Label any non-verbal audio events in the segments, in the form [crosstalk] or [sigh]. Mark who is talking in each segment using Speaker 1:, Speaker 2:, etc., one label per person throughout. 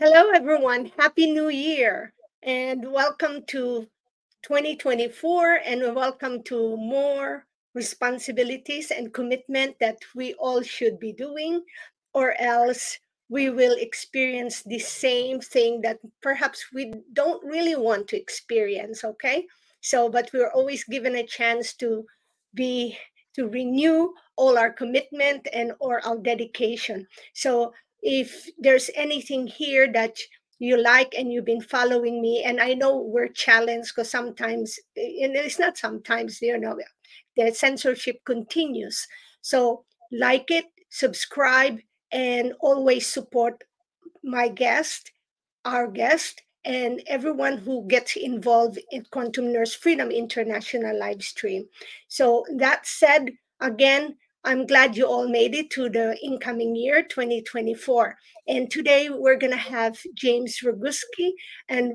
Speaker 1: Hello, everyone. Happy New Year and welcome to 2024 and welcome to more responsibilities and commitment that we all should be doing, or else we will experience the same thing that perhaps we don't really want to experience. Okay. So, but we're always given a chance to be to renew all our commitment and or our dedication. So if there's anything here that you like and you've been following me and i know we're challenged because sometimes eh, and it's not sometimes you know the censorship continues. So like it subscribe and always support my guest our guest and everyone who gets involved in quantum nurse freedom international live stream. So that said again I'm glad you all made it to the incoming year 2024. And today we're going to have James Roguski. And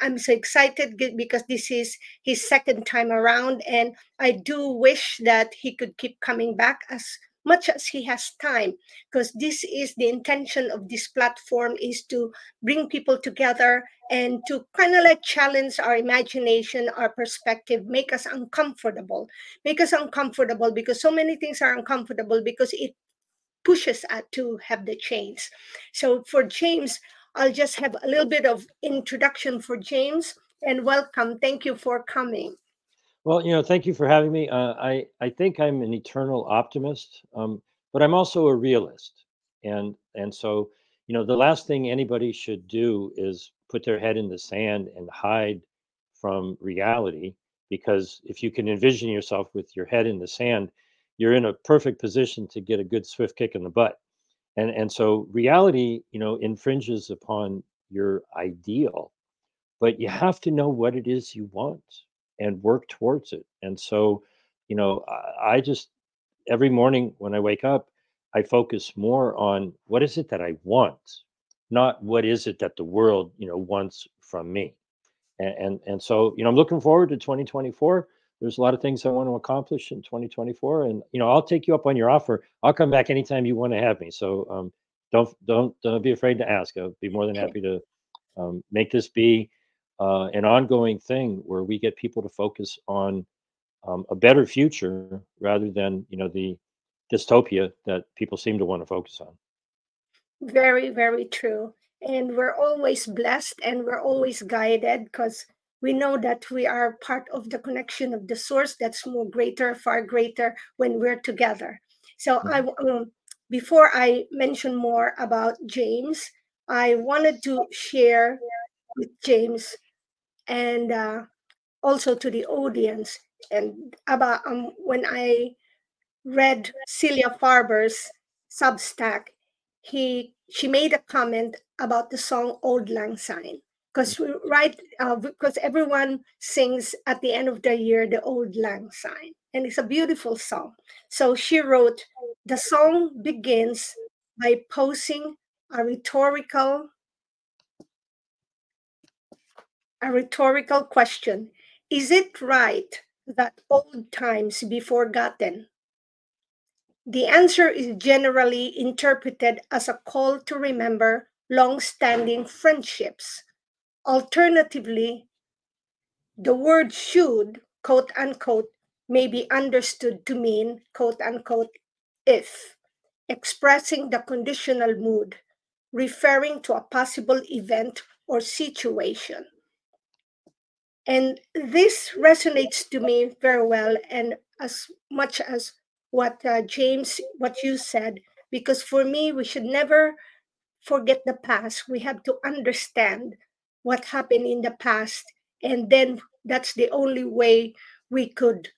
Speaker 1: I'm so excited because this is his second time around. And I do wish that he could keep coming back as much as he has time because this is the intention of this platform is to bring people together and to kind of like challenge our imagination our perspective make us uncomfortable make us uncomfortable because so many things are uncomfortable because it pushes us to have the change. So for james i'll just have a little bit of introduction for james and welcome. Thank you for coming
Speaker 2: well, you know, thank you for having me. Uh, I I think I'm an eternal optimist, um, but I'm also a realist, and and so you know, the last thing anybody should do is put their head in the sand and hide from reality, because if you can envision yourself with your head in the sand, you're in a perfect position to get a good swift kick in the butt, and and so reality, you know, infringes upon your ideal, but you have to know what it is you want and work towards it. And so, you know, I, I just every morning when I wake up, I focus more on what is it that I want, not what is it that the world, you know, wants from me. And and, and so, you know, I'm looking forward to 2024 there's a lot of things I want to accomplish in 2024, and you know I'll take you up on your offer. I'll come back anytime you want to have me. So um, don't don't don't be afraid to ask. I'll be more than happy to um, make this be uh, an ongoing thing where we get people to focus on um, a better future rather than you know the dystopia that people seem to want to focus on.
Speaker 1: Very, very true. And we're always blessed and we're always guided because we know that we are part of the connection of the source that's more greater, far greater when we're together. So I
Speaker 2: Mhm.
Speaker 1: um, before I mention more about James, I wanted to share with James and uh, also to the audience and about um, when I read Celia Farber's Substack, he she made a comment about the song "Auld Lang Syne" because right uh, because everyone sings at the end of the year the "Auld Lang Syne" and it's a beautiful song. So she wrote, the song begins by posing a rhetorical a rhetorical question Is it right that old times be forgotten? The answer is generally interpreted as a call to remember long standing friendships. Alternatively, the word should, quote unquote, may be understood to mean, quote unquote, if, expressing the conditional mood, referring to a possible event or situation. And this resonates to me very well, and as much as what uh, James, what you said, because for me, we should never forget the past. We have to understand what happened in the past, and then that's the only way we could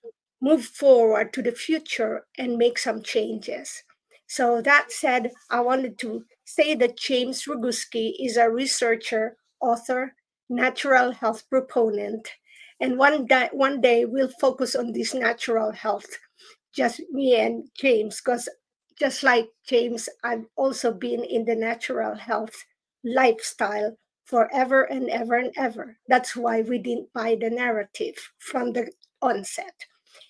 Speaker 1: move forward to the future and make some changes. So, that said, I wanted to say that James Roguski is a researcher, author, natural health proponent. And one day, one day we'll focus on this natural health, just me and James, because just like James, I've also been in the natural health lifestyle forever and ever and ever. That's why we didn't buy the narrative from the onset.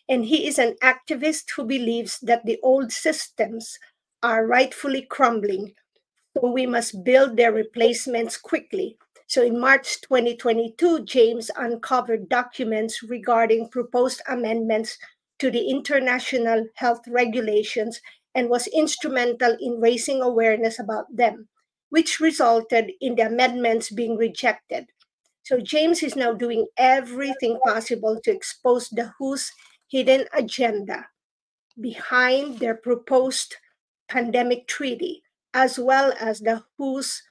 Speaker 1: And he is an activist who believes that the old systems are rightfully crumbling So we must build their replacements quickly. So in March 2022, James uncovered documents regarding proposed amendments to the international health regulations and was instrumental in raising awareness about them, which resulted in the amendments being rejected. So James is now doing everything possible to expose the WHO's hidden agenda behind their proposed pandemic treaty, as well as the WHO's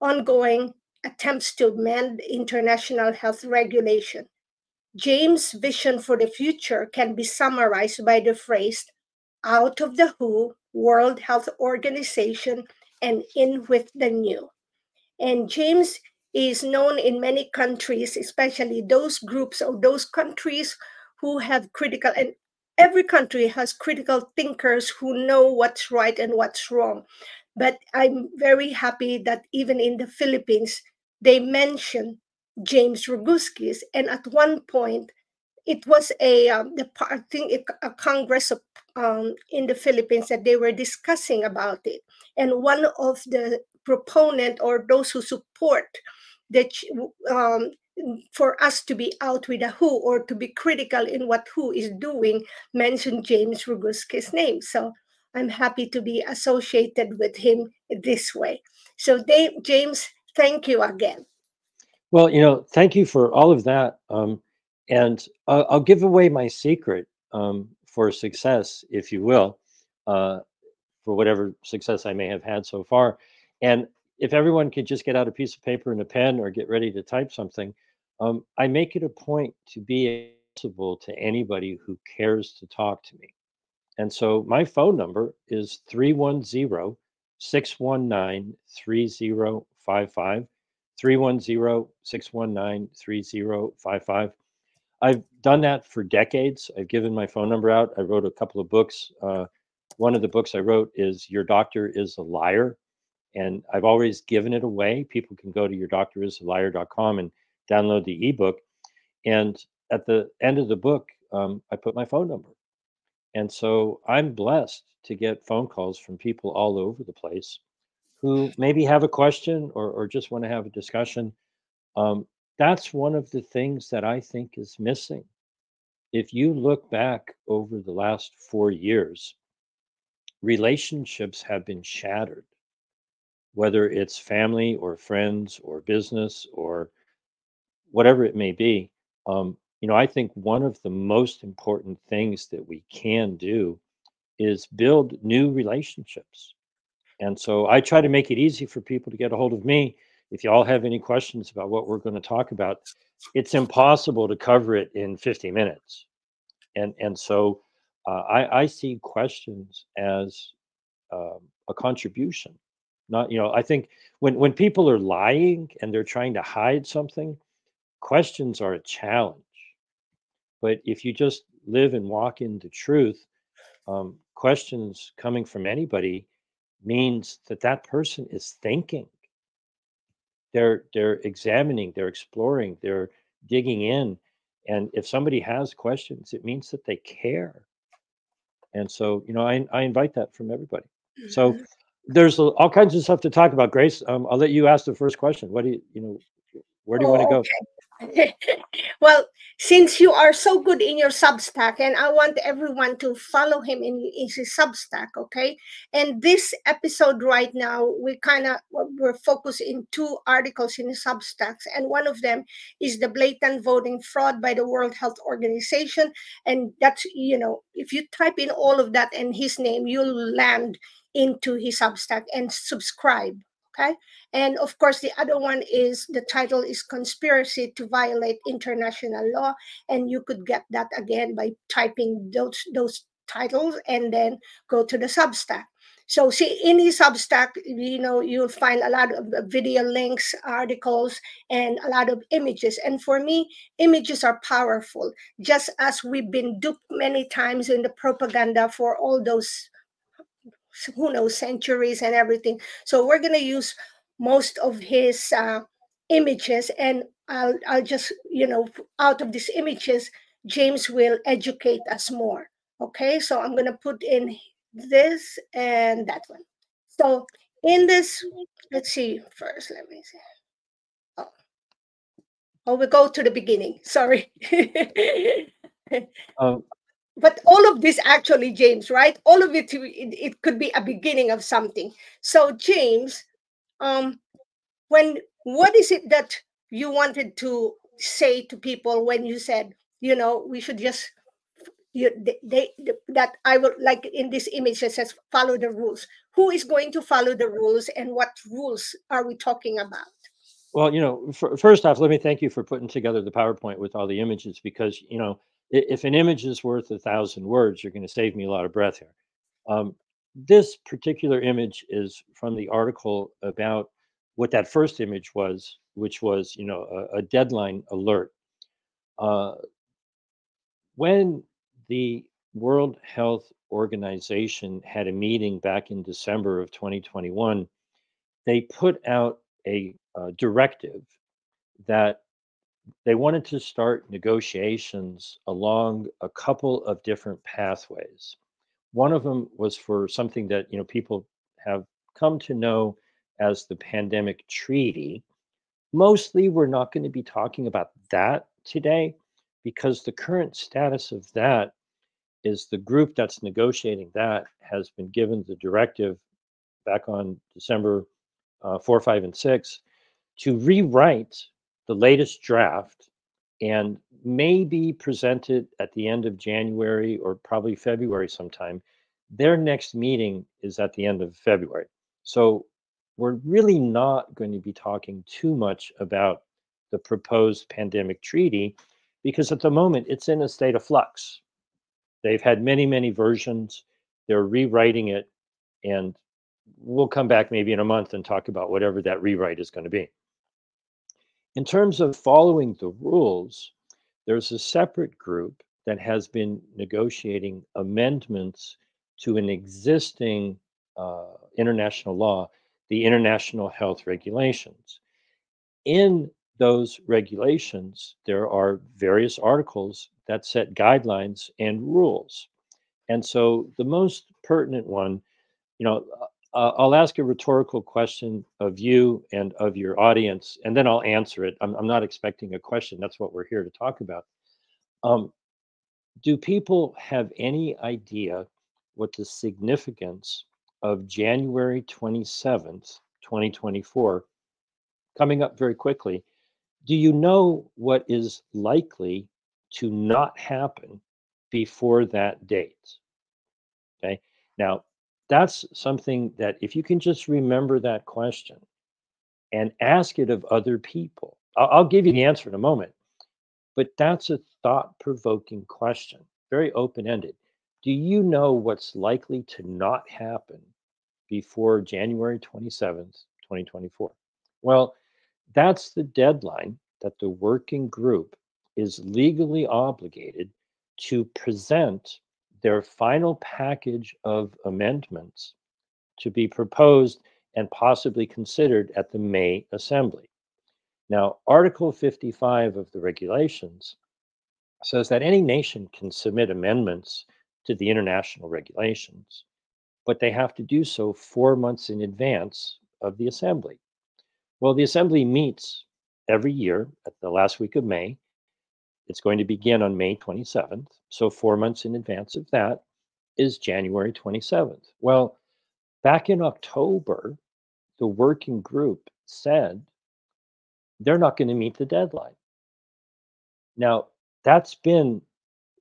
Speaker 1: ongoing attempts to amend international health regulation. James' vision for the future can be summarized by the phrase out of the WHO, World Health Organization, and in with the new. And James is known in many countries, especially those groups or those countries who have critical, and every country has critical thinkers who know what's right and what's wrong. But I'm very happy that even in the Philippines, they mention James Roguskis, and at one point, it was a um, the I think a Congress of, um, in the Philippines that they were discussing about it, and one of the proponent or those who support that um, for us to be out with a WHO or to be critical in what WHO is doing mentioned James Roguski's name. So I'm happy to be associated with him this way. So Dave, James, thank you again.
Speaker 2: Well, you know, thank you for all of that. Um, and I'll, I'll, give away my secret um, for success, if you will, uh, for whatever success I may have had so far. And if everyone could just get out a piece of paper and a pen or get ready to type something, um, I make it a point to be accessible to anybody who cares to talk to me. And so my phone number is 310 619 3055. 310 619 3055. I've done that for decades. I've given my phone number out. I wrote a couple of books. Uh, one of the books I wrote is Your Doctor is a Liar. And I've always given it away. People can go to yourdoctorisaliar.com and download the ebook. And at the end of the book, um, I put my phone number. And so I'm blessed to get phone calls from people all over the place who maybe have a question or, or just want to have a discussion. Um, that's one of the things that I think is missing. If you look back over the last four years, relationships have been shattered, whether it's family or friends or business or whatever it may be. Um, you know, I think one of the most important things that we can do is build new relationships. And so I try to make it easy for people to get a hold of me. If you all have any questions about what we're going to talk about, it's impossible to cover it in 50 minutes. And and so uh, I, I see questions as um, a contribution. Not you know I think when when people are lying and they're trying to hide something, questions are a challenge. But if you just live and walk in the truth, um, questions coming from anybody means that that person is thinking. They're they're examining they're exploring they're digging in and if somebody has questions it means that they care. And so you know i, I invite that from everybody. So mm-hmm. there's all kinds of stuff to talk about grace. Um, i'll let you ask the first question. What do you you know where do you oh, want to go? okay. [laughs]
Speaker 1: well, since you are so good in your Substack, and I want everyone to follow him in, in his Substack, okay? And this episode right now, we kind of we're focused in two articles in the Substacks, and one of them is the blatant voting fraud by the World Health Organization, and that's you know if you type in all of that and his name, you'll land into his Substack and subscribe okay? And of course the other one is the title is conspiracy to violate international law and you could get that again by typing those those titles and then go to the substack. So see in the substack you know you'll find a lot of uh, video links articles and a lot of images. And for me images are powerful just as we've been duped many times in the propaganda for all those who knows centuries and everything so we're going to use most of his uh, images and I'll, I'll just you know out of these images james will educate us more okay so i'm going to put in this and that one so in this, let's see first, let me see. Oh, oh we go to the beginning. Sorry. [laughs] um, but all of this actually, James, right? All of it, it, it could be a beginning of something. So, James, um, when what is it that you wanted to say to people when you said, you know, we should just you, they, they, that I will like in this image that says follow the rules. Who is going to follow the rules and what rules are we talking about?
Speaker 2: Well, you know, for, first off, let me thank you for putting together the PowerPoint with all the images because, you know, if an image is worth a thousand words, you're going to save me a lot of breath here. Um, this particular image is from the article about what that first image was, which was, you know, a, a deadline alert. Uh, when the World Health Organization had a meeting back in December of 2021. They put out a, a directive that they wanted to start negotiations along a couple of different pathways. One of them was for something that you know people have come to know as the pandemic treaty. Mostly, we're not going to be talking about that today because the current status of that is the group that's negotiating that has been given the directive back on December uh, 4, 5, and 6 to rewrite the latest draft and may be presented at the end of January or probably February sometime. Their next meeting is at the end of February. So we're really not going to be talking too much about the proposed pandemic treaty because at the moment it's in a state of flux. They've had many, many versions. They're rewriting it, and we'll come back maybe in a month and talk about whatever that rewrite is going to be. In terms of following the rules, there's a separate group that has been negotiating amendments to an existing uh, international law, the International Health Regulations. In those regulations, there are various articles that set guidelines and rules. And so the most pertinent one, you know, uh, I'll ask a rhetorical question of you and of your audience, and then I'll answer it. I'm, I'm not expecting a question. That's what we're here to talk about. Um, do people have any idea what the significance of January 27th, 2024, coming up very quickly, do you know what is likely to not happen before that date? Okay. Now, that's something that if you can just remember that question and ask it of other people, I'll, I'll give you the answer in a moment, but that's a thought provoking question, very open ended. Do you know what's likely to not happen before January 27th, 2024? Well, that's the deadline that the working group is legally obligated to present their final package of amendments to be proposed and possibly considered at the May Assembly. Now, Article 55 of the regulations says that any nation can submit amendments to the international regulations, but they have to do so four months in advance of the Assembly. Well, the Assembly meets every year at the last week of May. It's going to begin on May 27th. So, four months in advance of that is January 27th. Well, back in October, the working group said they're not going to meet the deadline. Now, that's been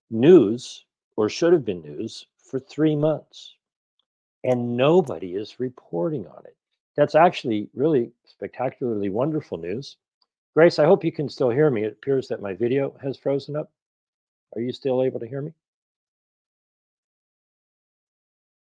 Speaker 2: news or should have been news for three months, and nobody is reporting on it that's actually really spectacularly wonderful news. Grace, I hope you can still hear me. It appears that my video has frozen up. Are you still able to hear me?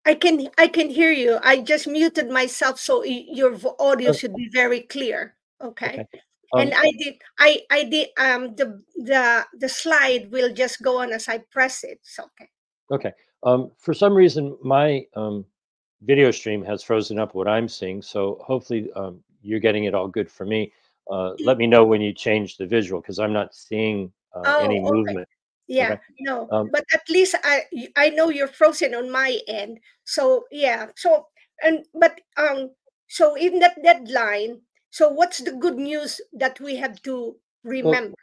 Speaker 1: I can I can hear you. I just muted myself so your audio should be very clear. Okay. okay. Um, and I did I I did um the the the slide will just go on as I press it. So okay.
Speaker 2: Okay. Um for some reason my um video stream has frozen up what I'm seeing. So hopefully um, you're getting it all good for me. Uh, let me know when you change the visual because I'm not seeing uh, oh, any okay. movement.
Speaker 1: Yeah, okay. no, um, but at least I I know you're frozen on my end. So yeah, so and but um so in that deadline, so what's the good news that we have to remember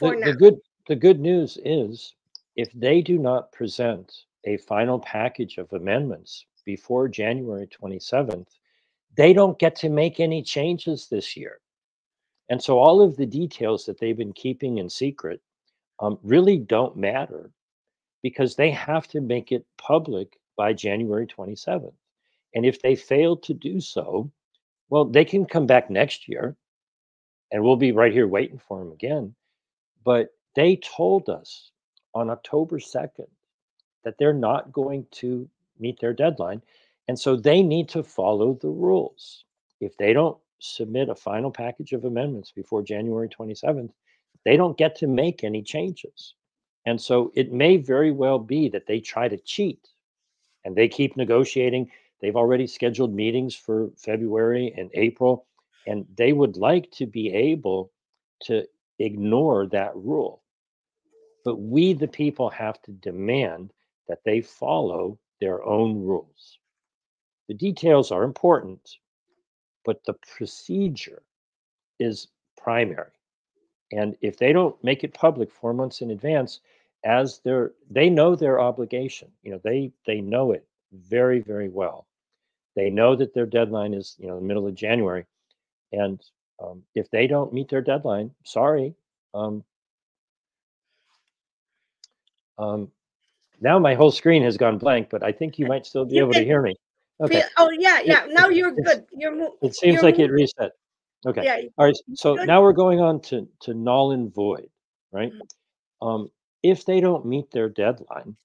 Speaker 2: well,
Speaker 1: for
Speaker 2: the,
Speaker 1: now?
Speaker 2: the good the good news is if they do not present a final package of amendments before January 27th, they don't get to make any changes this year. And so all of the details that they've been keeping in secret um, really don't matter because they have to make it public by January 27th. And if they fail to do so, well, they can come back next year and we'll be right here waiting for them again. But they told us on October 2nd that they're not going to meet their deadline. And so they need to follow the rules. If they don't submit a final package of amendments before January 27th, they don't get to make any changes. And so it may very well be that they try to cheat and they keep negotiating. They've already scheduled meetings for February and April, and they would like to be able to ignore that rule. But we, the people, have to demand that they follow their own rules. The details are important, but the procedure is primary. And if they don't make it public four months in advance, as their they know their obligation, you know, they they know it very, very well. They know that their deadline is, you know, the middle of January. And um, if they don't meet their deadline, sorry. Um, um, now my whole screen has gone blank, but I think you [laughs] might still be able to hear me. Okay.
Speaker 1: oh yeah, yeah. Now you're good. You're
Speaker 2: It seems
Speaker 1: you're
Speaker 2: like it reset. Okay.
Speaker 1: Yeah.
Speaker 2: All right. So
Speaker 1: Good.
Speaker 2: now we're going on to, to null and void, right?
Speaker 1: Mhm.
Speaker 2: Um, if they don't meet their deadline,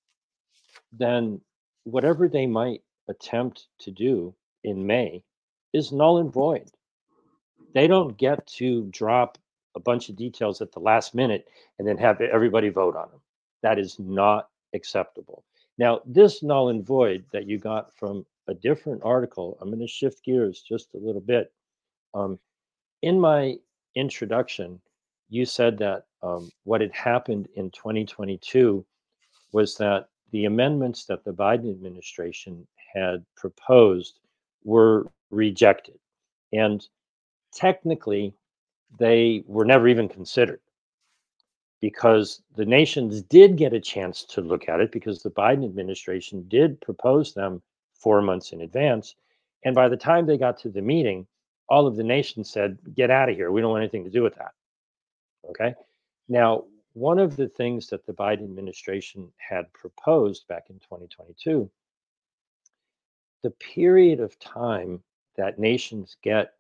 Speaker 2: then whatever they might attempt to do in May is null and void. They don't get to drop a bunch of details at the last minute and then have everybody vote on them. That is not acceptable. Now, this null and void that you got from a different article, I'm going to shift gears just a little bit. Um, in my introduction, you said that um, what had happened in 2022 was that the amendments that the Biden administration had proposed were rejected. And technically, they were never even considered because the nations did get a chance to look at it because the Biden administration did propose them four months in advance. And by the time they got to the meeting, all of the nations said, get out of here. We don't want anything to do with that. Okay. Now, one of the things that the Biden administration had proposed back in 2022, the period of time that nations get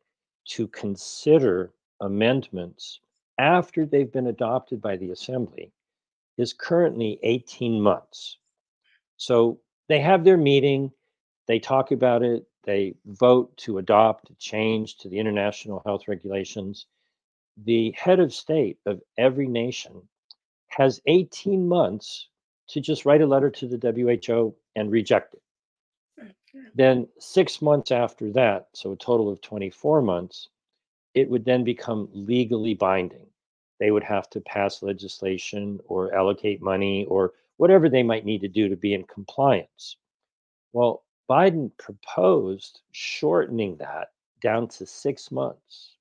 Speaker 2: to consider amendments after they've been adopted by the assembly is currently 18 months. So they have their meeting, they talk about it, they vote to adopt a change to the international health regulations. The head of state of every nation has 18 months to just write a letter to the WHO and reject it. Then, six months after that, so a total of 24 months, it would then become legally binding. They would have to pass legislation or allocate money or whatever they might need to do to be in compliance. Well, Biden proposed shortening that down to six months.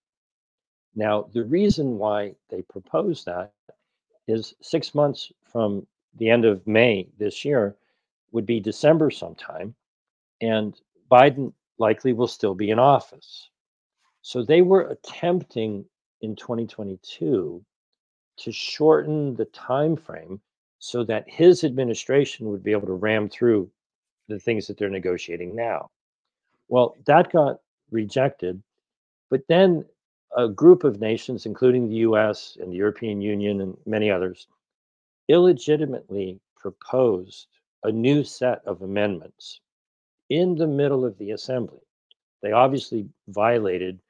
Speaker 2: Now, the reason why they proposed that is six months from the end of May this year would be December sometime, and Biden likely will still be in office. So they were attempting in 2022 to shorten the time frame so that his administration would be able to ram through the things that they're negotiating now. Well, that got rejected, but then a group of nations, including the US and the European Union and many others, illegitimately proposed a new set of amendments in the middle of the assembly. They obviously violated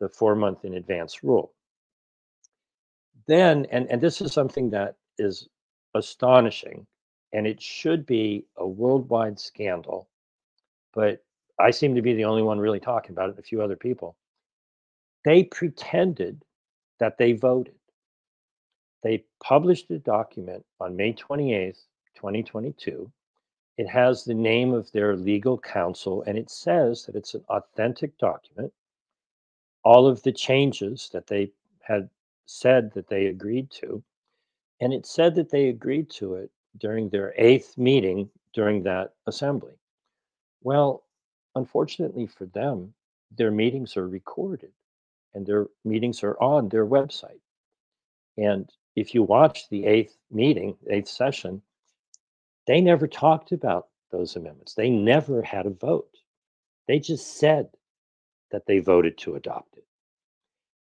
Speaker 2: the four month in advance rule. Then, and, and this is something that is astonishing, and it should be a worldwide scandal, but I seem to be the only one really talking about it, a few other people. They pretended that they voted. They published a document on May 28th, 2022, It has the name of their legal counsel, and it says that it's an authentic document. All of the changes that they had said that they agreed to, and it said that they agreed to it during their eighth meeting during that assembly. Well, unfortunately for them, their meetings are recorded and their meetings are on their website. And if you watch the eighth meeting, eighth session, they never talked about those amendments. They never had a vote. They just said that they voted to adopt it.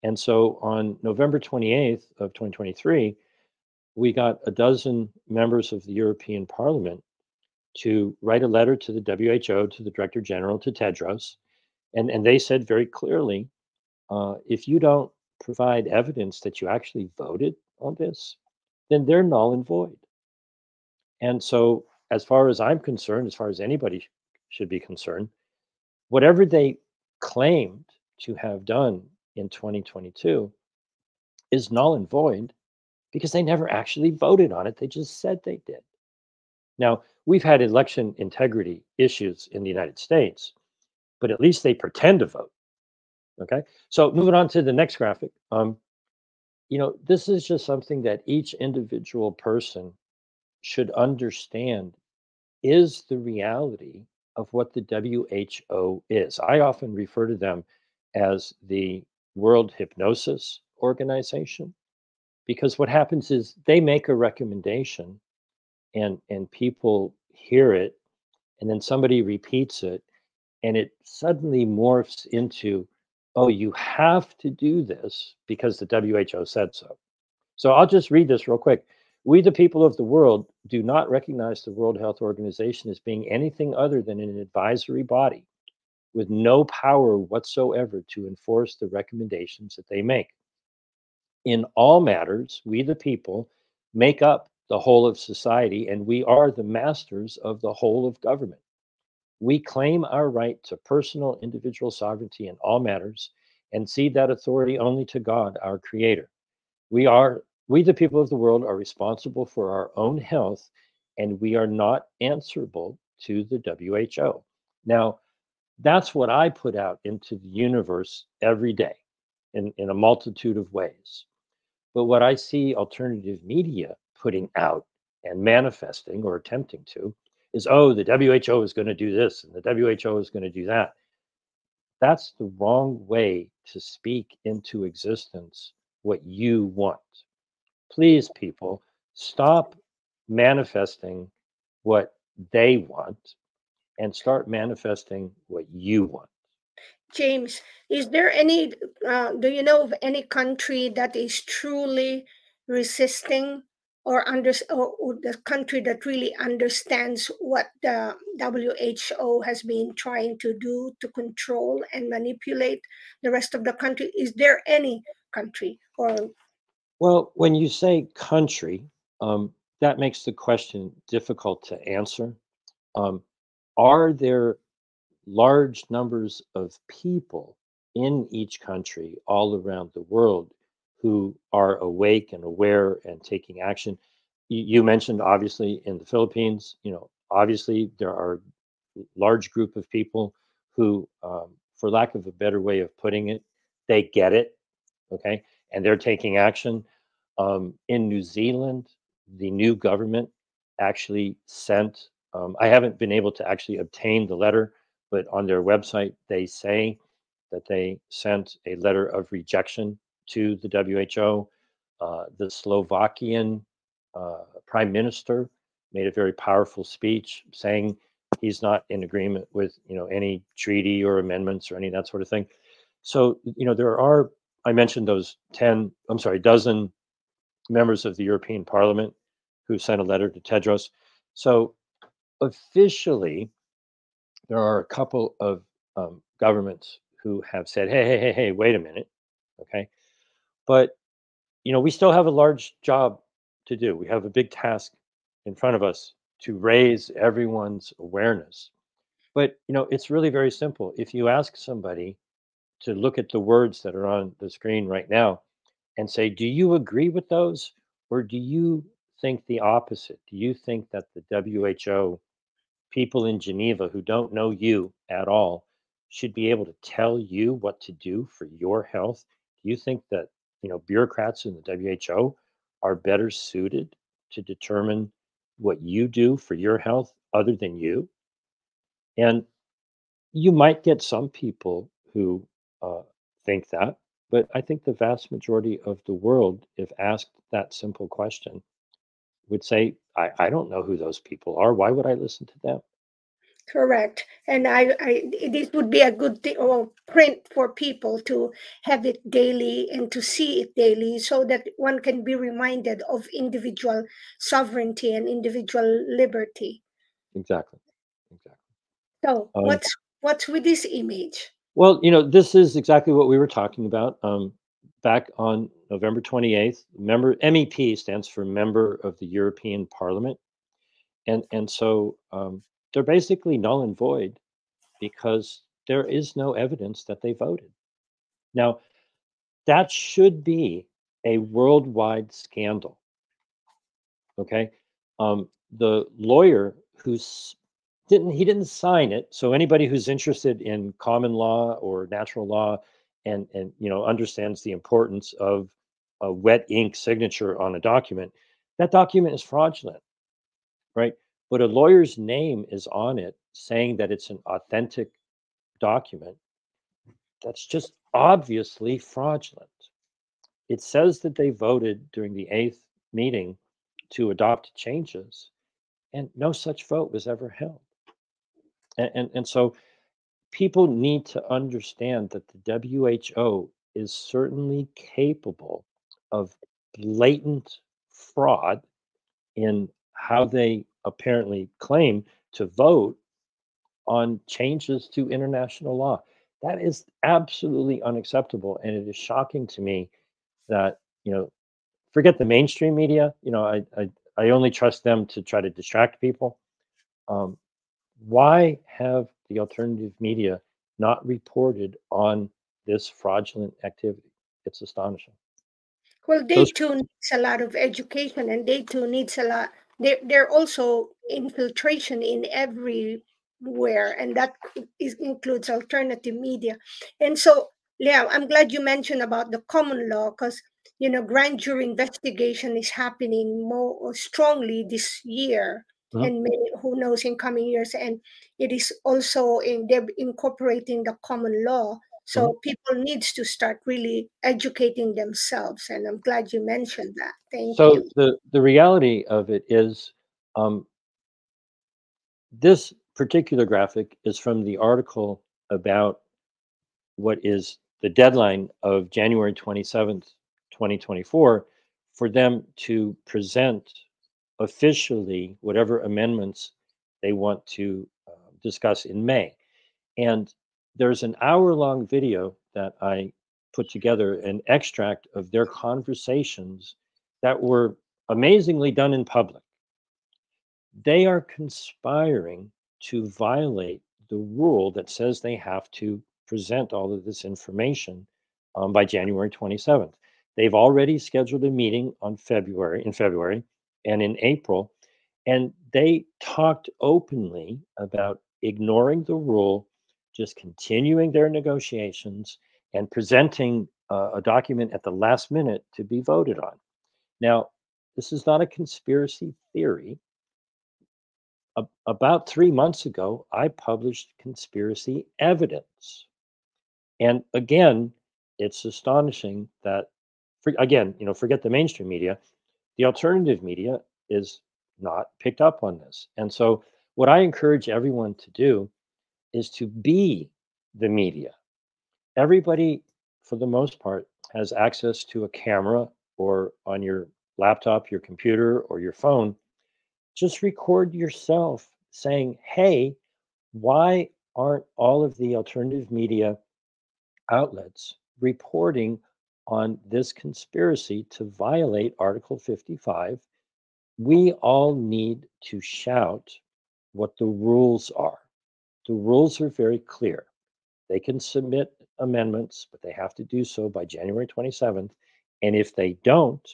Speaker 2: And so on November 28th of 2023, we got a dozen members of the European Parliament to write a letter to the WHO, to the Director General, to Tedros, and, and they said very clearly uh, if you don't provide evidence that you actually voted on this, then they're null and void. And so, as far as I'm concerned, as far as anybody should be concerned, whatever they claimed to have done in 2022 is null and void because they never actually voted on it. They just said they did. Now, we've had election integrity issues in the United States, but at least they pretend to vote. Okay. So moving on to the next graphic. Um, you know, this is just something that each individual person should understand is the reality of what the WHO is. I often refer to them as the World Hypnosis Organization because what happens is they make a recommendation and and people hear it and then somebody repeats it and it suddenly morphs into oh, you have to do this because the WHO said so. So I'll just read this real quick. We, the people of the world, do not recognize the World Health Organization as being anything other than an advisory body with no power whatsoever to enforce the recommendations that they make. In all matters, we, the people, make up the whole of society, and we are the masters of the whole of government. We claim our right to personal individual sovereignty in all matters and cede that authority only to God, our creator. We are we the people of the world are responsible for our own health and we are not answerable to the WHO. Now, that's what I put out into the universe every day in, in a multitude of ways. But what I see alternative media putting out and manifesting or attempting to is oh, the WHO is going to do this and the WHO is going to do that. That's the wrong way to speak into existence what you want. Please, people, stop manifesting what they want and start manifesting what you want.
Speaker 1: James, is there any, uh, do you know of any country that is truly resisting or under or, or the country that really understands what the WHO has been trying to do to control and manipulate the rest of the country? Is there any country or?
Speaker 2: Well, when you say country, um, that makes the question difficult to answer. Um, are there large numbers of people in each country all around the world who are awake and aware and taking action. You, mentioned obviously in the Philippines, you know, obviously there are large group of people who, um, for lack of a better way of putting it, they get it, okay, and they're taking action. Um, in New Zealand, the new government actually sent. Um, I haven't been able to actually obtain the letter, but on their website they say that they sent a letter of rejection to the WHO. Uh, the Slovakian uh, prime minister made a very powerful speech saying he's not in agreement with you know any treaty or amendments or any of that sort of thing. So you know there are I mentioned those ten I'm sorry dozen members of the European Parliament who sent a letter to Tedros. So officially, there are a couple of um, governments who have said, "Hey, hey, hey, hey, wait a minute, okay." But you know, we still have a large job to do. We have a big task in front of us to raise everyone's awareness. But you know, it's really very simple. If you ask somebody to look at the words that are on the screen right now and say, "Do you agree with those or do you think the opposite? Do you think that the WHO people in Geneva who don't know you at all should be able to tell you what to do for your health? Do you think that, you know, bureaucrats in the WHO are better suited to determine what you do for your health other than you? And you might get some people who uh, think that, but I think the vast majority of the world, if asked that simple question, would say, I, I don't know who those people are. Why would I listen to them?
Speaker 1: Correct. And I, I this would be a good thing or print for people to have it daily and to see it daily so that one can be reminded of individual sovereignty and individual liberty.
Speaker 2: Exactly. Exactly.
Speaker 1: So um, what's what's with this image?
Speaker 2: Well, you know, this is exactly what we were talking about. Um, back on November 28th, member MEP stands for member of the European Parliament. And and so um, they're basically null and void because there is no evidence that they voted. Now, that should be a worldwide scandal. Okay. Um, the lawyer who's didn't he didn't sign it so anybody who's interested in common law or natural law and and you know understands the importance of a wet ink signature on a document that document is fraudulent right but a lawyer's name is on it saying that it's an authentic document, that's just obviously fraudulent. It says that they voted during the eighth meeting to adopt changes, and no such vote was ever held. And, and, and so people need to understand that the WHO is certainly capable of blatant fraud in how they apparently claim to vote on changes to international law. That is absolutely unacceptable. And it is shocking to me that, you know, forget the mainstream media. You know, I, I, I only trust them to try to distract people. Um, why have the alternative media not reported on this fraudulent activity? It's astonishing.
Speaker 1: Well, they Those, too needs a lot of education, and they too needs a lot there there also infiltration in everywhere and that is, includes alternative media and so yeah i'm glad you mentioned about the common law because you know grand jury investigation is happening more strongly this year uh-huh. and many, who knows in coming years and it is also in they're incorporating the common law so mm-hmm. people needs to start really educating themselves, and I'm glad you mentioned that. Thank
Speaker 2: so
Speaker 1: you.
Speaker 2: So the the reality of it is, um, this particular graphic is from the article about what is the deadline of January 27th, 2024, for them to present officially whatever amendments they want to uh, discuss in May. And there's an hour long video that I put together, an extract of their conversations that were amazingly done in public. They are conspiring to violate the rule that says they have to present all of this information um, by January 27th. They've already scheduled a meeting on February in February and in April, and they talked openly about ignoring the rule just continuing their negotiations and presenting uh, a document at the last minute to be voted on. Now, this is not a conspiracy theory. A- about three months ago, I published conspiracy evidence. And again, it's astonishing that, for, again, you know, forget the mainstream media, the alternative media is not picked up on this. And so, what I encourage everyone to do is to be the media. Everybody, for the most part, has access to a camera or on your laptop, your computer, or your phone. Just record yourself saying, hey, why aren't all of the alternative media outlets reporting on this conspiracy to violate Article 55? We all need to shout what the rules are. The rules are very clear. They can submit amendments, but they have to do so by January 27th. And if they don't,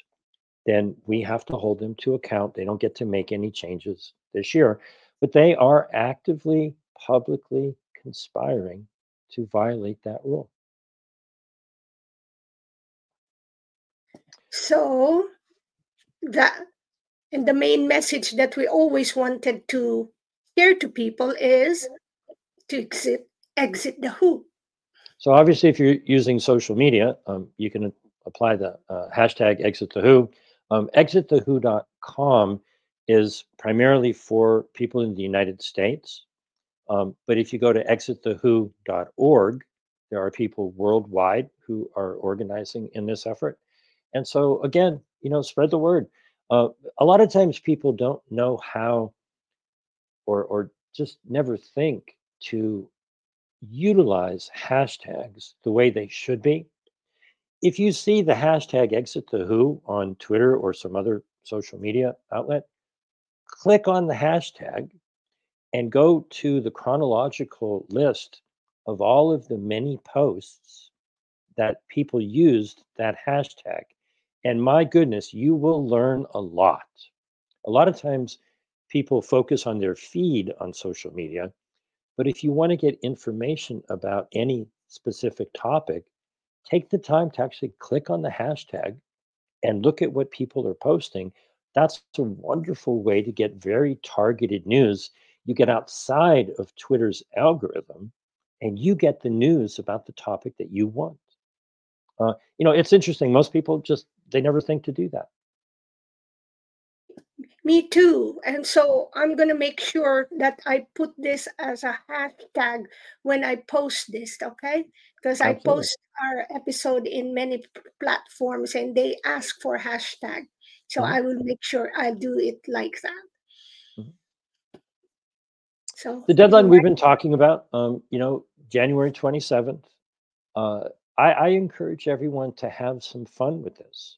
Speaker 2: then we have to hold them to account. They don't get to make any changes this year. but they are actively, publicly conspiring to violate that rule.
Speaker 1: So that and the main message that we always wanted to share to people is to exit exit the who.
Speaker 2: So obviously, if you're using social media, um, you can apply the uh, hashtag exit the who. Um, exitthewho.com is primarily for people in the United States. Um, but if you go to exitthewho.org, there are people worldwide who are organizing in this effort. And so, again, you know, spread the word. Uh, a lot of times people don't know how or, or just never think to utilize hashtags the way they should be. If you see the hashtag exit the who on Twitter or some other social media outlet, click on the hashtag and go to the chronological list of all of the many posts that people used that hashtag. And my goodness, you will learn a lot. A lot of times people focus on their feed on social media, but if you want to get information about any specific topic, take the time to actually click on the hashtag and look at what people are posting. That's a wonderful way to get very targeted news. You get outside of Twitter's algorithm and you get the news about the topic that you want. Uh, you know, it's interesting. Most people just they never think to do that.
Speaker 1: Me too. And so I'm going to make sure that I put this as a hashtag when I post this, okay? Because I post our episode in many platforms and they ask for hashtag. So mm-hmm. I will make sure I do it like that. Mm-hmm.
Speaker 2: So the deadline we've been talking about, um, you know, January 27th. Uh, I, I encourage everyone to have some fun with this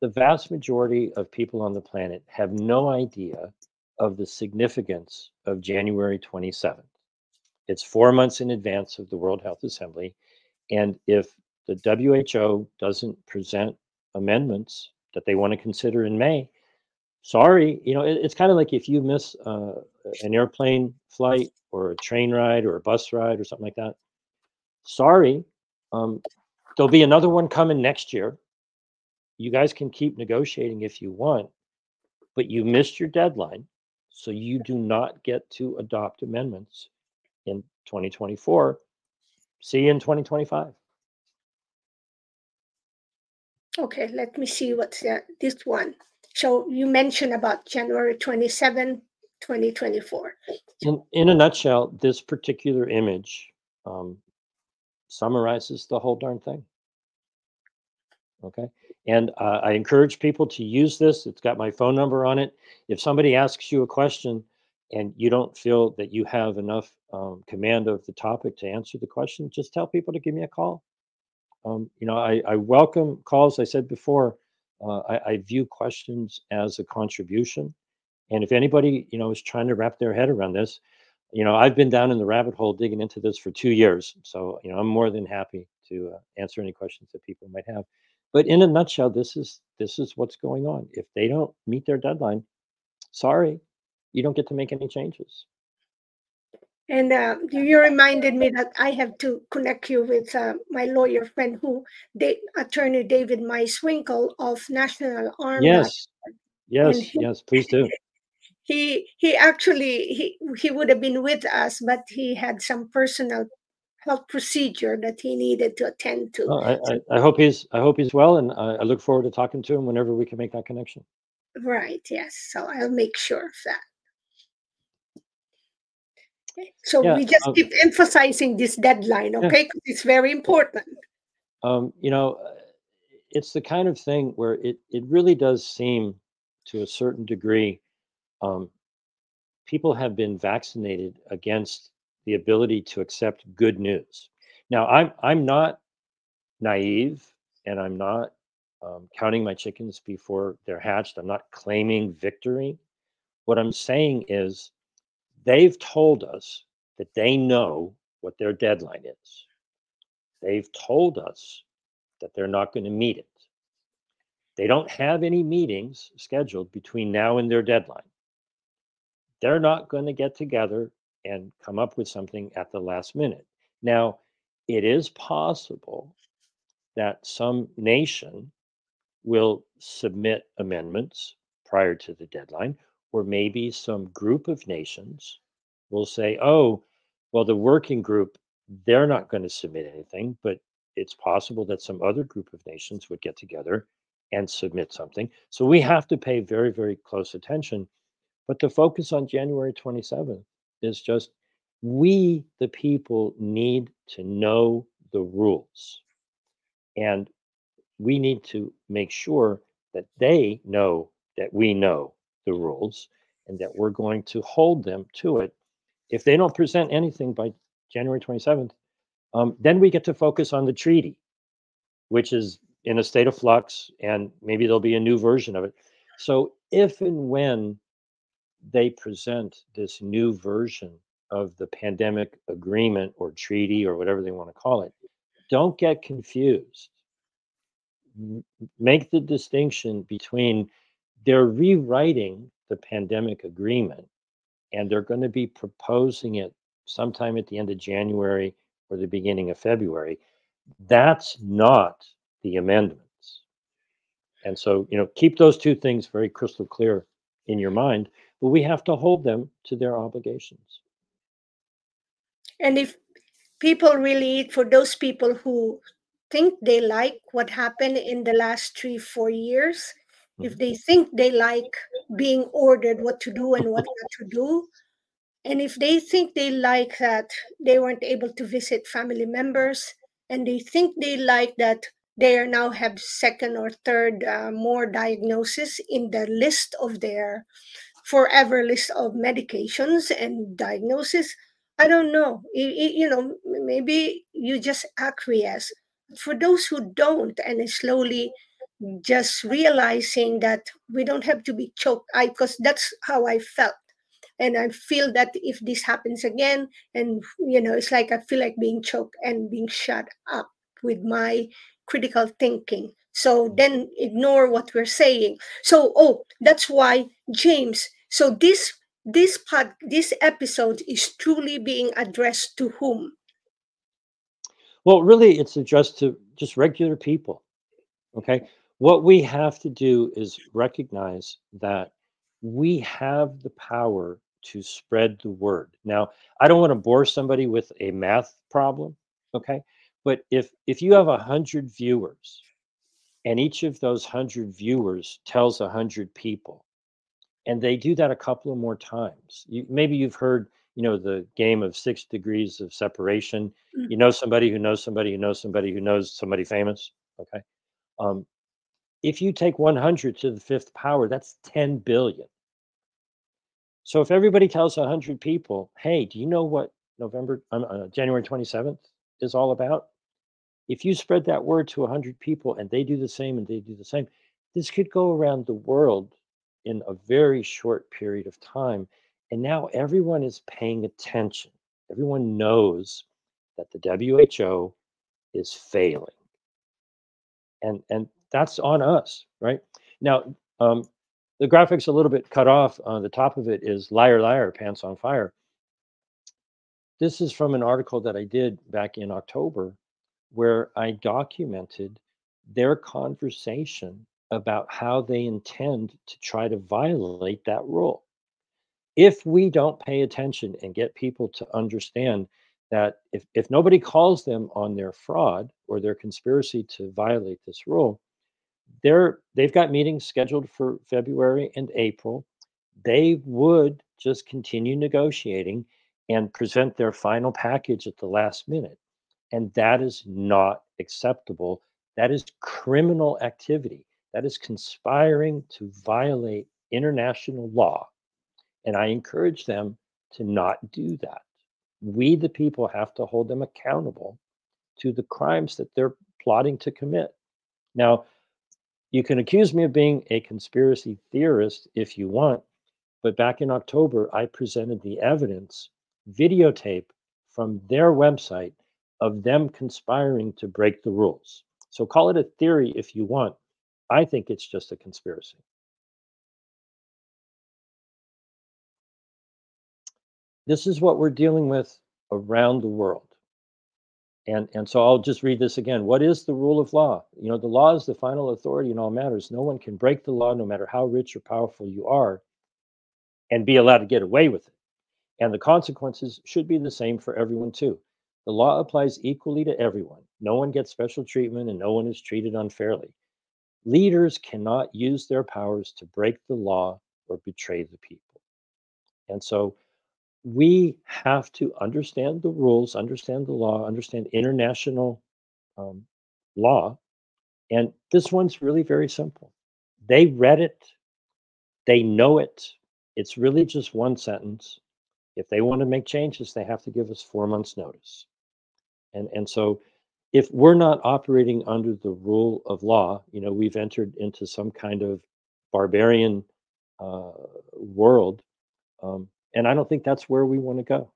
Speaker 2: the vast majority of people on the planet have no idea of the significance of January 27th. It's four months in advance of the World Health Assembly. And if the WHO doesn't present amendments that they want to consider in May, sorry, you know, it, it's kind of like if you miss uh, an airplane flight or a train ride or a bus ride or something like that. Sorry, um, there'll be another one coming next year you guys can keep negotiating if you want, but you missed your deadline. So you do not get to adopt amendments in 2024. See you in 2025.
Speaker 1: Okay, let me see what's that. This one. So you mentioned about January 27, 2024.
Speaker 2: In, in a nutshell, this particular image um, summarizes the whole darn thing. Okay. And uh, I encourage people to use this. It's got my phone number on it. If somebody asks you a question and you don't feel that you have enough um, command of the topic to answer the question, just tell people to give me a call. Um, you know, I, I, welcome calls. I said before, uh, I, I view questions as a contribution. And if anybody, you know, is trying to wrap their head around this, you know, I've been down in the rabbit hole digging into this for two years. So, you know, I'm more than happy to uh, answer any questions that people might have. But in a nutshell, this is this is what's going on. If they don't meet their deadline, sorry, you don't get to make any changes.
Speaker 1: And uh, you reminded me that I have to connect you with uh, my lawyer friend, who, they, attorney David Meiswinkle of National Arm.
Speaker 2: Yes, yes, he, yes. Please do.
Speaker 1: He he actually he he would have been with us, but he had some personal health procedure that he needed to attend to.
Speaker 2: I, I, I, hope he's I hope he's well, and I, I, look forward to talking to him whenever we can make that connection.
Speaker 1: Right. Yes. So I'll make sure of that. Okay. So yeah, we just um, keep emphasizing this deadline, okay? Because yeah. it's very important.
Speaker 2: Um, you know, it's the kind of thing where it it really does seem, to a certain degree, um, people have been vaccinated against the ability to accept good news. Now, I'm I'm not naive, and I'm not um, counting my chickens before they're hatched. I'm not claiming victory. What I'm saying is, they've told us that they know what their deadline is. They've told us that they're not going to meet it. They don't have any meetings scheduled between now and their deadline. they're not going to get together and come up with something at the last minute. Now, it is possible that some nation will submit amendments prior to the deadline, or maybe some group of nations will say, oh, well, the working group, they're not going to submit anything, but it's possible that some other group of nations would get together and submit something. So we have to pay very, very close attention. But the focus on January 27th is just we, the people, need to know the rules. And we need to make sure that they know that we know the rules and that we're going to hold them to it. If they don't present anything by January 27th, um, then we get to focus on the treaty, which is in a state of flux, and maybe there'll be a new version of it. So, if and when they present this new version of the pandemic agreement or treaty or whatever they want to call it, don't get confused. Make the distinction between they're rewriting the pandemic agreement and they're going to be proposing it sometime at the end of January or the beginning of February. That's not the amendments. And so, you know, keep those two things very crystal clear in your mind, but we have to hold them to their obligations.
Speaker 1: And if people really, for those people who think they like what happened in the last three, four years, mm-hmm. if they think they like being ordered what to do and what not to do, and if they think they like that they weren't able to visit family members, and they think they like that they are now have second or third uh, more diagnosis in the list of their forever list of medications and diagnosis I don't know. You, you know, maybe you just acquiesce. For those who don't, and slowly just realizing that we don't have to be choked, I because that's how I felt, and I feel that if this happens again, and you know, it's like I feel like being choked and being shut up with my critical thinking. So then ignore what we're saying. So oh, that's why James. So this this pod, this episode is truly being addressed to whom?
Speaker 2: Well, really, it's addressed to just regular people. Okay. What we have to do is recognize that we have the power to spread the word. Now, I don't want to bore somebody with a math problem. Okay. But if if you have a hundred viewers and each of those hundred viewers tells a hundred people, and they do that a couple of more times. You, maybe you've heard, you know, the game of six degrees of separation. Mm-hmm. You know somebody who knows somebody who knows somebody who knows somebody famous. Okay, um, if you take 100 to the fifth power, that's 10 billion. So if everybody tells 100 people, "Hey, do you know what November, um, uh, January 27th is all about?" If you spread that word to 100 people and they do the same and they do the same, this could go around the world in a very short period of time. And now everyone is paying attention. Everyone knows that the WHO is failing. And, and that's on us, right? Now, um, the graphic's a little bit cut off. On the top of it is liar, liar, pants on fire. This is from an article that I did back in October where I documented their conversation about how they intend to try to violate that rule. If we don't pay attention and get people to understand that if, if nobody calls them on their fraud or their conspiracy to violate this rule, they're they've got meetings scheduled for February and April. They would just continue negotiating and present their final package at the last minute. And that is not acceptable. That is criminal activity. That is conspiring to violate international law. And I encourage them to not do that. We, the people, have to hold them accountable to the crimes that they're plotting to commit. Now, you can accuse me of being a conspiracy theorist if you want, but back in October, I presented the evidence, videotape from their website of them conspiring to break the rules. So call it a theory if you want, I think it's just a conspiracy. this is what we're dealing with around the world. And, and so I'll just read this again. What is the rule of law? You know, the law is the final authority in all matters. No one can break the law, no matter how rich or powerful you are, and be allowed to get away with it. And the consequences should be the same for everyone, too. The law applies equally to everyone. No one gets special treatment and no one is treated unfairly. Leaders cannot use their powers to break the law or betray the people. And so we have to understand the rules, understand the law, understand international um, law. And this one's really very simple. They read it, they know it. It's really just one sentence. If they want to make changes, they have to give us four months' notice. And, and so if we're not operating under the rule of law, you know, we've entered into some kind of barbarian uh, world. Um, and I don't think that's where we want to go.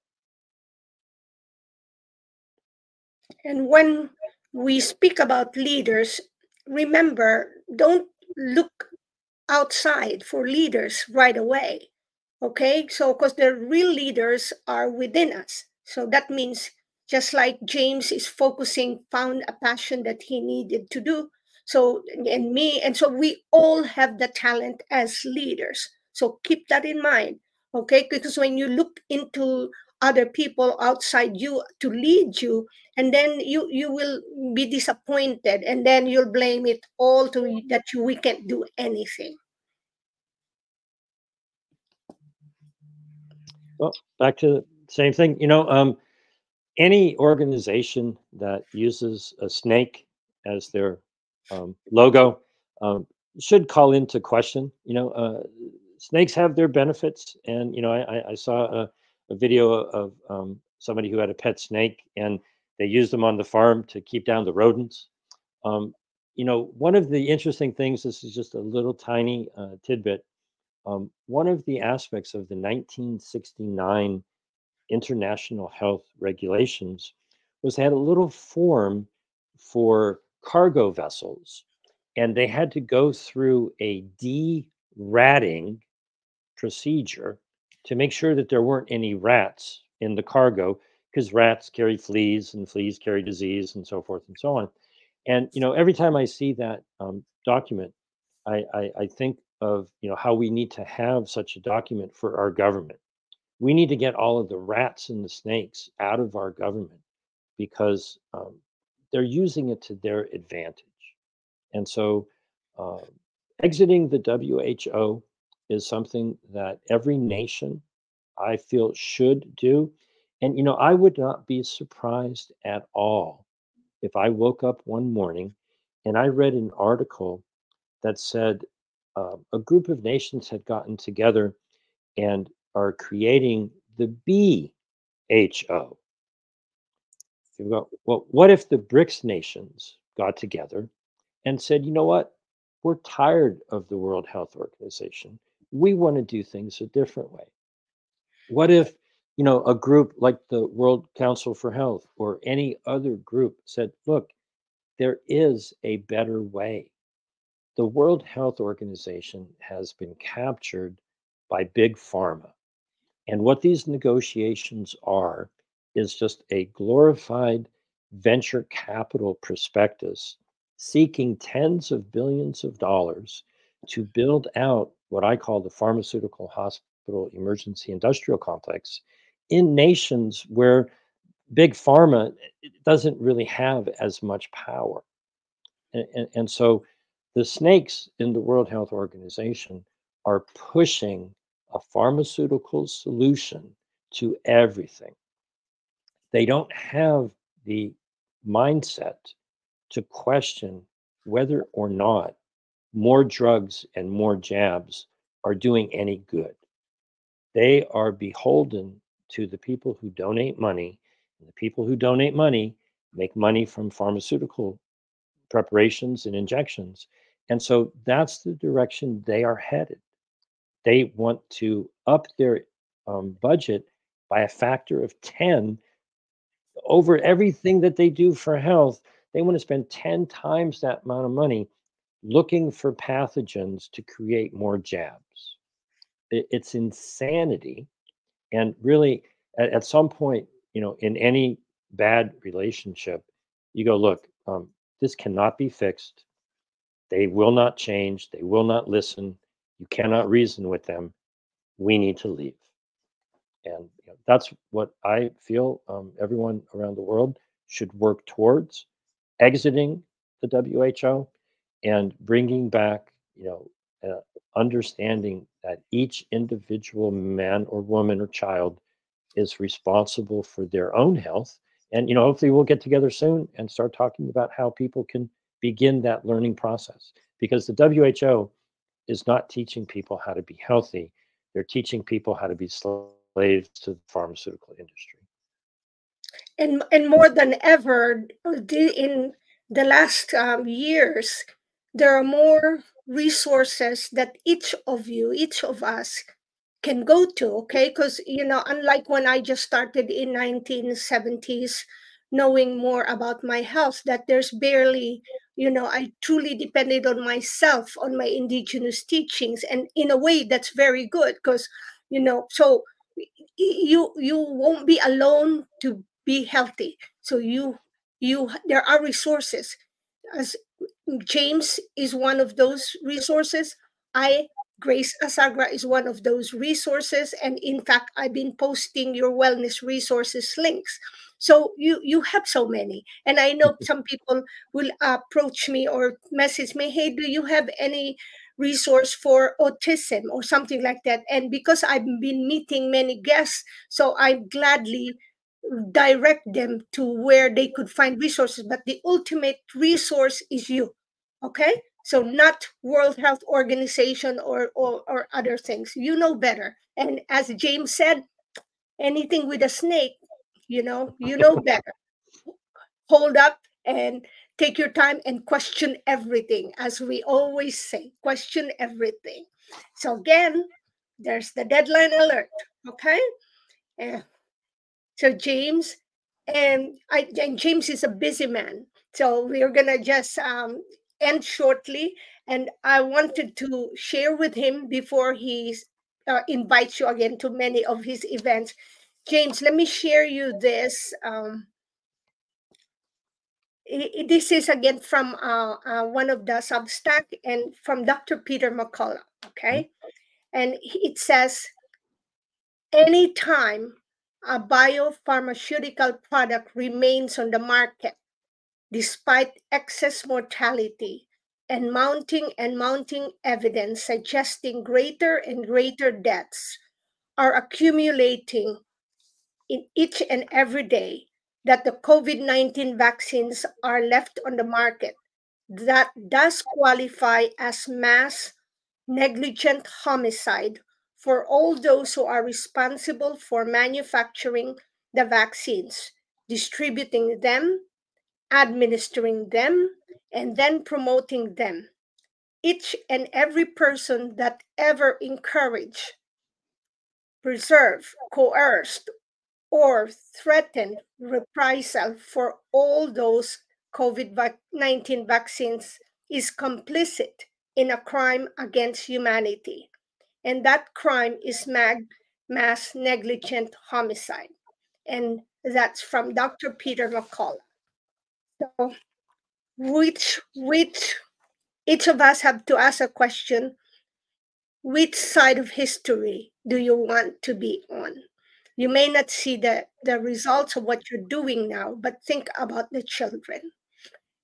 Speaker 1: And when we speak about leaders, remember, don't look outside for leaders right away. Okay, so because the real leaders are within us. So that means just like James is focusing, found a passion that he needed to do. So, and me, and so we all have the talent as leaders. So keep that in mind okay because when you look into other people outside you to lead you and then you you will be disappointed and then you'll blame it all to that you we can't do anything
Speaker 2: well back to the same thing you know um, any organization that uses a snake as their um, logo um, should call into question you know uh, snakes have their benefits, and you know, I, I saw a, a video of um, somebody who had a pet snake, and they used them on the farm to keep down the rodents. Um, you know, one of the interesting things. This is just a little tiny uh, tidbit. Um, one of the aspects of the 1969 international health regulations was they had a little form for cargo vessels and they had to go through a de-ratting procedure to make sure that there weren't any rats in the cargo because rats carry fleas and fleas carry disease and so forth and so on. And you know, every time I see that um, document, I, I, I think of you know how we need to have such a document for our government. We need to get all of the rats and the snakes out of our government because um, they're using it to their advantage. And so, uh, exiting the WHO is something that every nation I feel should do. And, you know, I would not be surprised at all if I woke up one morning and I read an article that said uh, a group of nations had gotten together and are creating the BHO. You Go, well, what if the BRICS nations got together and said, you know what? We're tired of the World Health Organization we want to do things a different way. What if, you know, a group like the World Council for Health or any other group said, look, there is a better way. The World Health Organization has been captured by big pharma. And what these negotiations are is just a glorified venture capital prospectus seeking tens of billions of dollars to build out what I call the pharmaceutical hospital emergency industrial complex in nations where big pharma eh, doesn't really have as much power. And, and, and, so the snakes in the World Health Organization are pushing a pharmaceutical solution to everything. They don't have the mindset to question whether or not more drugs and more jabs are doing any good. They are beholden to the people who donate money. And the people who donate money make money from pharmaceutical preparations and injections. And so that's the direction they are headed. They want to up their um, budget by a factor of 10 over everything that they do for health. They want to spend 10 times that amount of money looking for pathogens to create more jabs. It, it's insanity. And really, at, at some point, you know, in any bad relationship, you go, look, um, this cannot be fixed. They will not change. They will not listen. You cannot reason with them. We need to leave. And you know, that's what I feel um, everyone around the world should work towards exiting the WHO and bringing back, you know, uh, understanding that each individual man or woman or child is responsible for their own health. And, you know, hopefully we'll get together soon and start talking about how people can begin that learning process because the WHO is not teaching people how to be healthy. They're teaching people how to be slaves to the pharmaceutical industry.
Speaker 1: And, and more than ever, in the last um, years, there are more resources that each of you, each of us can go to, okay? Because, you know, unlike when I just started in 1970s, knowing more about my health, that there's barely, you know, I truly depended on myself, on my indigenous teachings. And in a way, that's very good because, you know, so you you won't be alone to be healthy. So you you there are resources as James is one of those resources. I, Grace Asagra, is one of those resources. And in fact, I've been posting your wellness resources links. So you you have so many. And I know mm-hmm. some people will approach me or message me, hey, do you have any resource for autism or something like that? And because I've been meeting many guests, so I gladly direct them to where they could find resources. But the ultimate resource is you okay? So not world health organization or, or or other things. You know better. And as james said anything with a snake you know [laughs] you know better hold up and take your time and question everything as we always say question everything so again there's the deadline alert okay and so James, and I and James is a busy man. So we're gonna just um, end shortly, and I wanted to share with him before he uh, invites you again to many of his events. James, let me share you this. Um, this is again from uh, uh, one of the Substack and from Dr. Peter McCullough. Okay, and it says, anytime a biopharmaceutical product remains on the market despite excess mortality and mounting and mounting evidence suggesting greater and greater deaths are accumulating in each and every day that the COVID 19 vaccines are left on the market that does qualify as mass negligent homicide for all those who are responsible for manufacturing the vaccines, distributing them, administering them, and then promoting them. Each and every person that ever encouraged, preserved, coerced, or threatened reprisal for all those COVID 19 vaccines is complicit in a crime against humanity and that crime is mag- mass negligent homicide. And that's from Dr. Peter McCullough. So, which, which, each of us have to ask a question which side of history do you want to be on? You may not see the, the results of what you're doing now, but think about the children.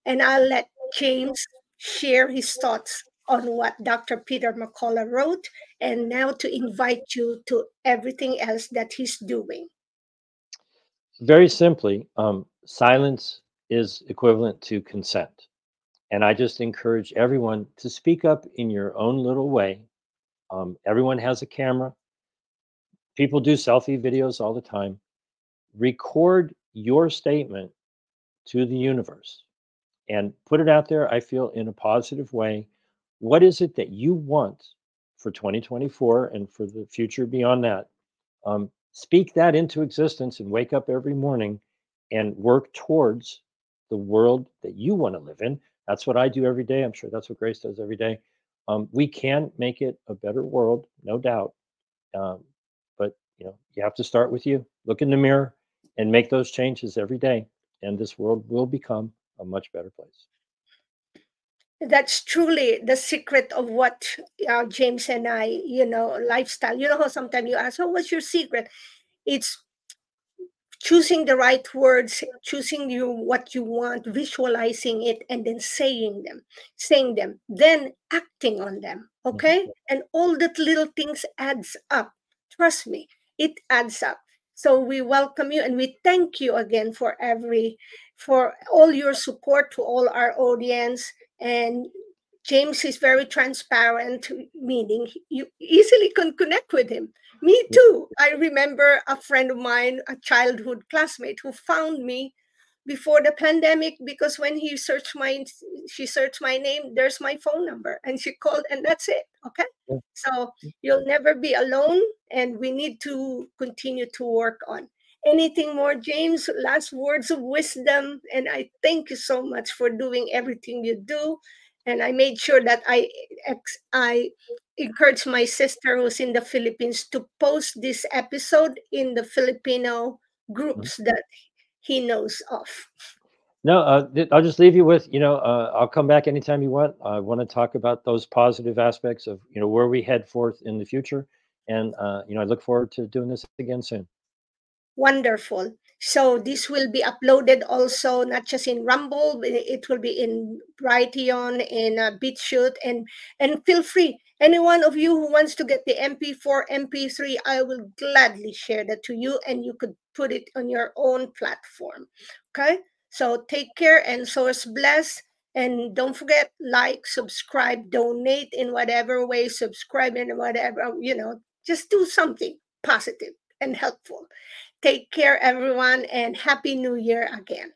Speaker 1: And I'll let James share his thoughts on what Dr. Peter McCullough wrote, and now to invite you to everything else that he's doing.
Speaker 2: Very simply, um, silence is equivalent to consent. And I just encourage everyone to speak up in your own little way. Um, everyone has a camera. People do selfie videos all the time. Record your statement to the universe and put it out there, I feel, in a positive way what is it that you want for 2024 and for the future beyond that? Um, speak that into existence and wake up every morning and work towards the world that you want to live in. That's what I do every day. I'm sure that's what Grace does every day. Um, we can make it a better world, no doubt. Um, you know, you have to start with you. Look in the mirror and make those changes every day, and this world will become a much better place.
Speaker 1: That's truly the secret of what uh, James and I, you know, lifestyle. You know how sometimes you ask, "Oh, what's your secret?" It's choosing the right words, choosing you what you want, visualizing it, and then saying them, saying them, then acting on them. Okay, mm-hmm. and all that little things adds up. Trust me, it adds up. So we welcome you and we thank you again for every for all your support to all our audience and James is very transparent, meaning you easily can connect with him. Me too. I remember a friend of mine, a childhood classmate, who found me before the pandemic because when he searched my she searched my name there's my phone number. And she called and that's it okay? Yeah. so you'll never be alone and we need to continue to work on. Anything more james? Last words of wisdom and i thank you so much for doing everything you do. And i made sure that i i encourage my sister who's in the philippines to post this episode in the filipino groups mm-hmm. that he knows of.
Speaker 2: No uh, i'll just leave you with you know uh, i'll come back anytime you want. I want to talk about those positive aspects of you know where we head forth in the future. And uh, you know i look forward to doing this again soon.
Speaker 1: Wonderful. So this will be uploaded also not just in Rumble, it will be in Brighteon, in uh, BitChute, and and feel free. Any one of you who wants to get the MP4, MP3, I will gladly share that to you, and you could put it on your own platform. Okay. So take care and source bless. And don't forget, like, subscribe, donate in whatever way, subscribe in whatever, you know, just do something positive and helpful. Take care, everyone, and Happy New Year again.